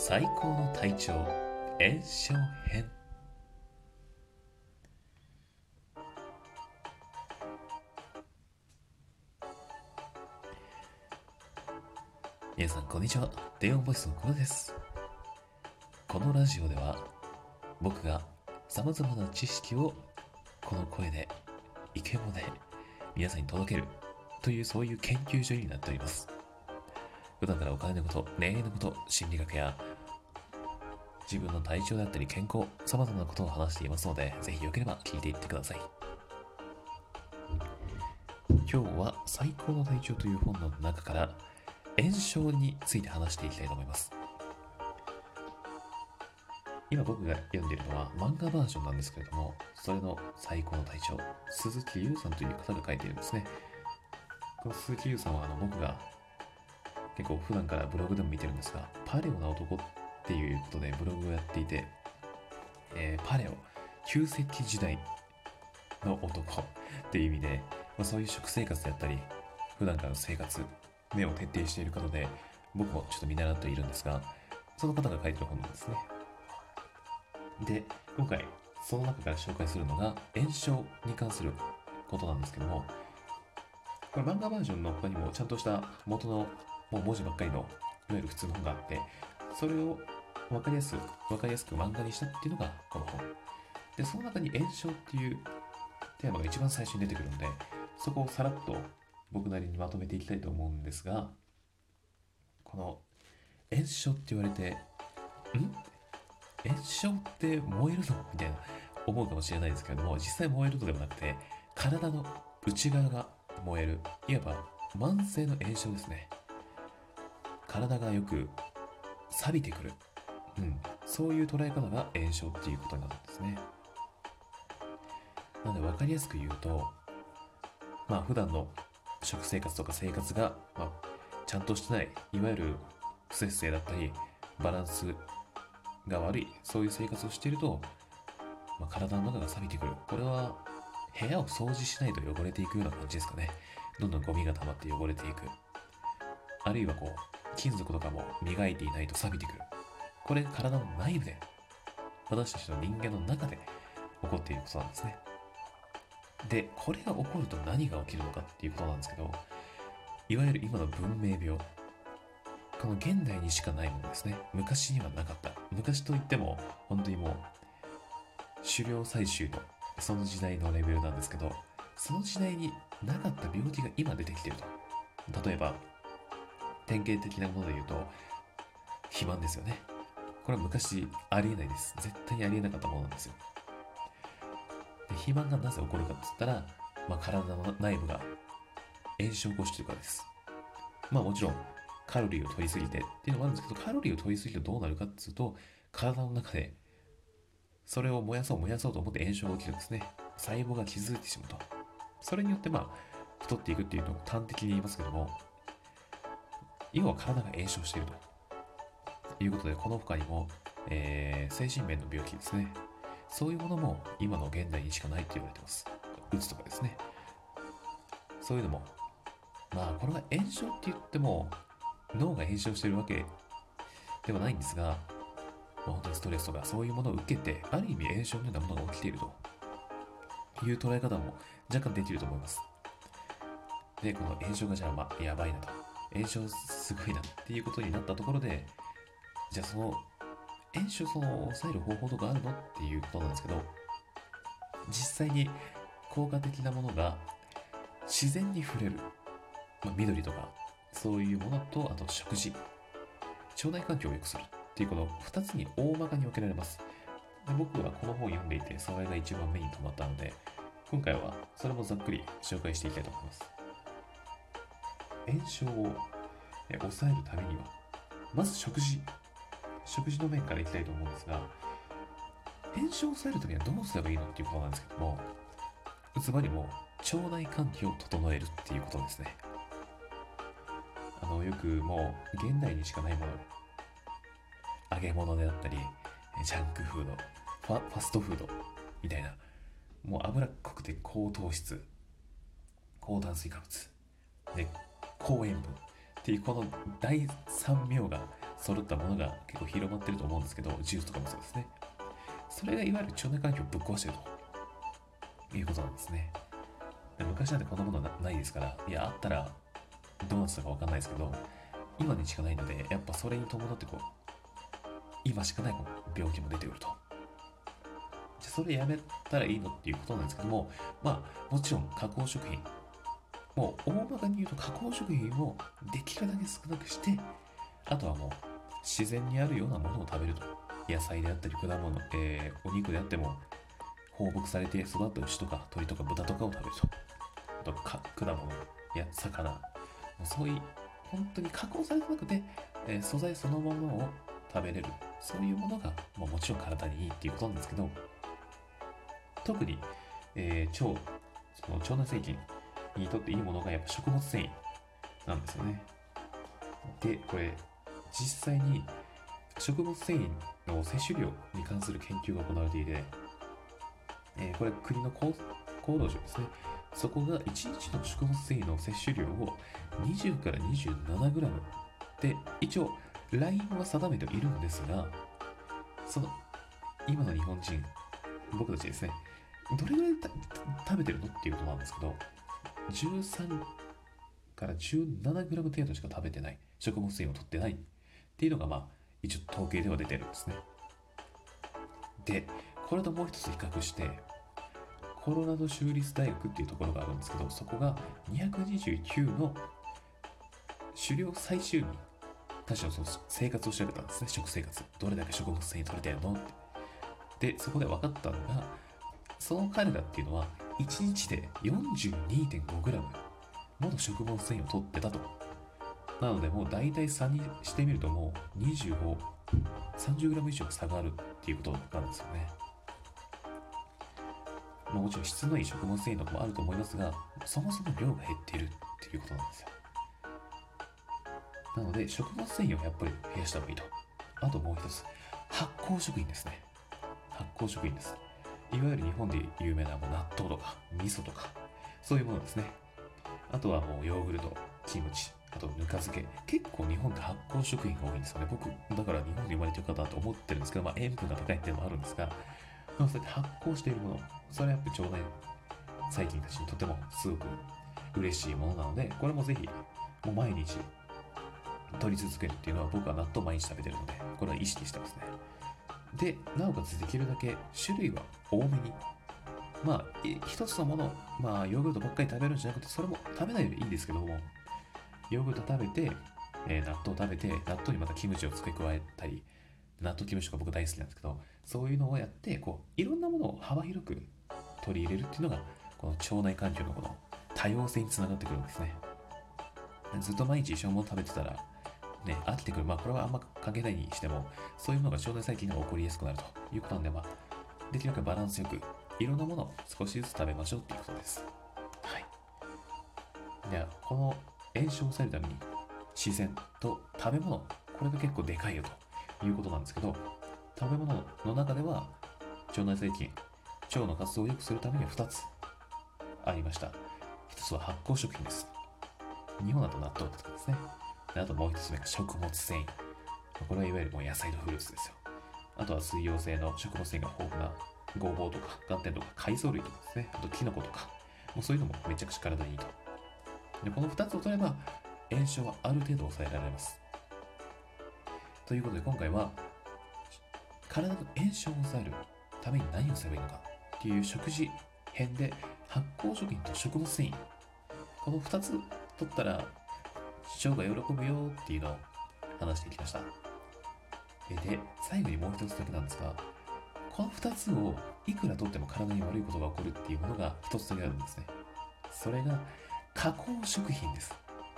最高の体調炎症編。皆さんこんにちは。電音ボイスのコロです。このラジオでは僕がさまざまな知識をこの声でイケボで皆さんに届けるというそういう研究所になっております。普段からお金のこと、恋愛のこと、心理学や自分の体調であったり健康、様々なことを話していますので、ぜひよければ聞いていってください。今日は最高の体調という本の中から炎症について話していきたいと思います。今僕が読んでいるのは漫画バージョンなんですけれども、それの最高の体調、鈴木優さんという方が書いているんですね。この鈴木優さんはあの僕が結構普段からブログでも見てるんですが、パレオな男っていうことでブログをやっていて、えー、パレオ、旧石器時代の男 っていう意味で、まあ、そういう食生活であったり、普段からの生活、目を徹底している方で、僕もちょっと見習っているんですが、その方が書いてる本なんですね。で、今回、その中から紹介するのが、炎症に関することなんですけども、これ漫画バージョンの他にもちゃんとした元のもう文字ばっかりの、いわゆる普通の本があって、それを分かりやすく、分かりやすく漫画にしたっていうのがこの本。で、その中に炎症っていうテーマが一番最初に出てくるので、そこをさらっと僕なりにまとめていきたいと思うんですが、この炎症って言われて、ん？炎症って燃えるの？みたいな思うかもしれないですけれども、実際燃えるのではなくて、体の内側が燃える、いわば慢性の炎症ですね。体がよく錆びてくる、うん、そういう捉え方が炎症っていうことになるんですね。なので分かりやすく言うとまあ普段の食生活とか生活が、まあ、ちゃんとしてないいわゆる不節制だったりバランスが悪いそういう生活をしていると、まあ、体の中が錆びてくる。これは部屋を掃除しないと汚れていくような感じですかね。どんどんゴミが溜まって汚れていく。あるいはこう金属とかも磨いていないと錆びてくる。これ体の内部で、私たちの人間の中で起こっていることなんですね。で、これが起こると何が起きるのかっていうことなんですけど、いわゆる今の文明病。この現代にしかないものですね。昔にはなかった。昔といっても、本当にもう、狩猟採集の、その時代のレベルなんですけど、その時代になかった病気が今出てきてると。例えば、典型的なもので言うと、肥満ですよね。これは昔ありえないです。絶対にありえなかったものなんですよ。で肥満がなぜ起こるかって言ったら、まあ、体の内部が炎症を起こしてるからです。まあもちろんカロリーを取りすぎてっていうのもあるんですけど、カロリーを取りすぎるとどうなるかっていうと、体の中でそれを燃やそう燃やそうと思って炎症が起きるんですね。細胞が傷ついてしまうと。それによってまあ太っていくっていうのを端的に言いますけども、要は体が炎症しているということで、この他にも、えー、精神面の病気ですね。そういうものも今の現代にしかないって言われてます。うつとかですね。そういうのも、まあ、これが炎症って言っても、脳が炎症してるわけではないんですが、まあ、本当にストレスとかそういうものを受けて、ある意味炎症のようなものが起きているという捉え方も若干できると思います。で、この炎症がじゃあ、まあ、やばいなと。炎症すごいなっていうことになったところで、じゃあその炎症その抑える方法とかあるの？っていうことなんですけど、実際に効果的なものが自然に触れる、まあ、緑とかそういうものと、あと食事、腸内環境を良くするっていうこの2つに大まかに分けられます。で僕はこの本を読んでいて、それが一番目に留まったので、今回はそれもざっくり紹介していきたいと思います。炎症を抑えるためには、まず食事。食事の面からいきたいと思うんですが、炎症を抑えるためにはどうすればいいのっていうことなんですけども、つまりも腸内環境を整えるっていうことですね。あの、よくもう現代にしかないもの、揚げ物であったり、ジャンクフード、ファファストフードみたいな、もう脂っこくて高糖質、高炭水化物、で高塩分っていうこの第3名が揃ったものが結構広まってると思うんですけど、ジュースとかもそうですね。それがいわゆる腸内環境をぶっ壊してるということなんですね。昔なんてこんなものないですから、いや、あったらどうなってたかわかんないですけど、今にしかないので、やっぱそれに伴ってこう、今しかないこの病気も出てくると。じゃそれやめたらいいのっていうことなんですけども、まあ、もちろん加工食品、もう大まかに言うと加工食品をできるだけ少なくして、あとはもう自然にあるようなものを食べると。野菜であったり果物、えー、お肉であっても放牧されて育った牛とか鳥とか豚とかを食べると。あとか果物や魚、そういう本当に加工されてなくて、えー、素材そのものを食べれるそういうものが、まあ、もちろん体にいいっていうことなんですけど特に、えー、腸その腸内細菌にとっていいものがやっぱ食物繊維なんですよねでこれ実際に食物繊維の摂取量に関する研究が行われていて、えー、これ国の厚労省ですね。そこが1日の食物繊維の摂取量を20から 27g で一応ラインは定めているんですがその今の日本人僕たちですねどれぐらい食べてるのっていうことなんですけど13から 17g 程度しか食べてない食物繊維を取ってないっていうのがまあ一応統計では出てるんですね。でこれともう一つ比較してコロラド州立大学っていうところがあるんですけどそこが229の狩猟採集民たちのその生活を調べたんですね。食生活。どれだけ食物繊維取れてるの？ってでそこで分かったのがその彼らっていうのは1日で 42.5g もの食物繊維を取ってたと。なのでもう大体差にしてみるともう25 30g 以上差があるっていうことなんですよね、もちろん質のいい食物繊維とかもあると思いますが、そもそも量が減っているっていうことなんですよ。なので、食物繊維をやっぱり増やした方がいいと。あともう一つ、発酵食品ですね。発酵食品です。いわゆる日本で有名なもう納豆とか味噌とか、そういうものですね。あとはもうヨーグルト、キムチ、あとぬか漬け。結構日本って発酵食品が多いんですよね。僕、だから日本に生まれてよかったと思ってるんですけど、まあ塩分が高いっていうのもあるんですが、そうやって発酵しているもの、それはやっぱ腸内細菌たちにとてもすごく嬉しいものなので、これもぜひ、もう毎日取り続けるっていうのは僕は納豆毎日食べてるので、これは意識してますね。で、なおかつできるだけ種類は多めに。まあ、一つのもの、まあ、ヨーグルトばっかり食べるんじゃなくて、それも食べないでいいんですけども、ヨーグルト食べて、えー、納豆食べて、納豆にまたキムチを付け加えたり、納豆キムチが僕大好きなんですけど、そういうのをやってこういろんなものを幅広く取り入れるっていうのがこの腸内環境のこの多様性につながってくるんですね。ずっと毎日一緒のもの食べてたらね飽きてくる。まあこれはあんま関係ないにしてもそういうのが腸内細菌が起こりやすくなるということなんでまあできるだけバランスよくいろんなものを少しずつ食べましょうっていうことです。はい。ではこの炎症を抑えるために自然と食べ物これが結構でかいよということなんですけど食べ物の中では腸内細菌腸の活動を良くするためには2つありました。1つは発酵食品です。日本だと納豆とかですね。であともう1つ目が食物繊維。これはいわゆるもう野菜とフルーツですよ。あとは水溶性の食物繊維が豊富なごぼうとか寒天とか海藻類とかですね。あとキノコとか。もうそういうのもめちゃくちゃ体にいいと。でこの2つを取れば炎症はある程度抑えられます。ということで今回は体の炎症を抑えるために何をすればいいのかっていう食事編で発酵食品と食物繊維。この2つ取ったら腸が喜ぶよっていうのを話してきました。で最後にもう一つだけなんですがこの2つをいくら取っても体に悪いことが起こるっていうものが1つだけあるんですね。それが加工食品です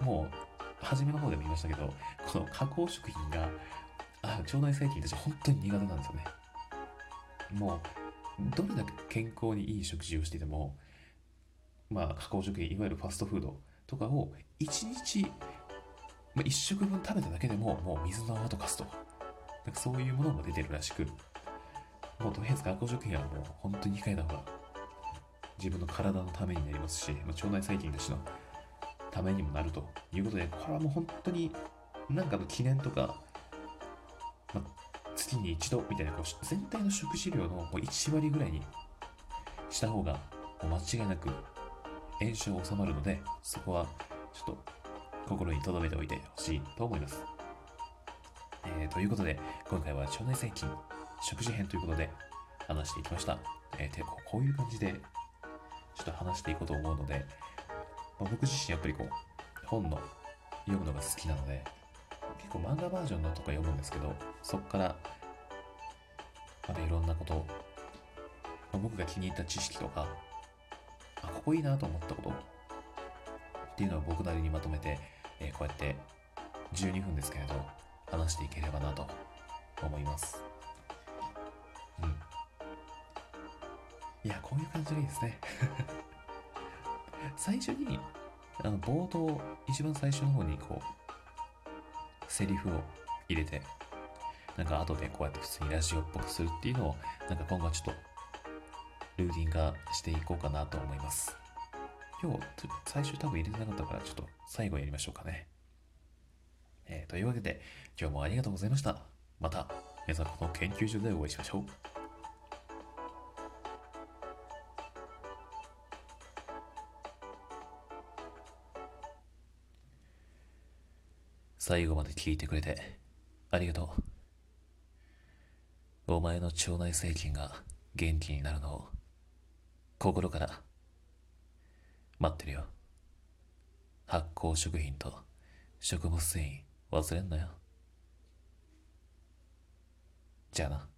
もう初めの方でも言いましたけどこの加工食品があ腸内細菌たち本当に苦手なんですよね。もう、どれだけ健康にいい食事をしていても、まあ、加工食品、いわゆるファストフードとかを1日、まあ、1食分食べただけでも、もう水の泡とかすと。なんかそういうものも出てるらしく、もうとりあえず加工食品はもう本当に控えた方が自分の体のためになりますし、まあ、腸内細菌たちのためにもなるということで、これはもう本当になんかの記念とかまあ月に一度みたいなこう全体の食事量のもう1割ぐらいにした方が間違いなく炎症収まるのでそこはちょっと心に留めておいてほしいと思います、えーということで今回は腸内細菌食事編ということで話していきました、えーこういう感じでちょっと話していこうと思うので、まあ僕自身やっぱりこう本の読むのが好きなので結構漫画バージョンのとか読むんですけどそこからまたいろんなこと、まあ僕が気に入った知識とかあここいいなと思ったことっていうのを僕なりにまとめて、えーこうやって12分ですけれど話していければなと思います。いやこういう感じがいいですね。最初にあの冒頭一番最初の方にこうセリフを入れてなんか後でこうやって普通にラジオっぽくするっていうのをなんか今後はちょっとルーティン化していこうかなと思います。今日最初多分入れてなかったからちょっと最後やりましょうかね。えーというわけで今日もありがとうございました。また皆さんこの研究所でお会いしましょう。最後まで聞いてくれてありがとう。お前の腸内細菌が元気になるのを心から待ってるよ。発酵食品と食物繊維忘れんなよ。じゃあな。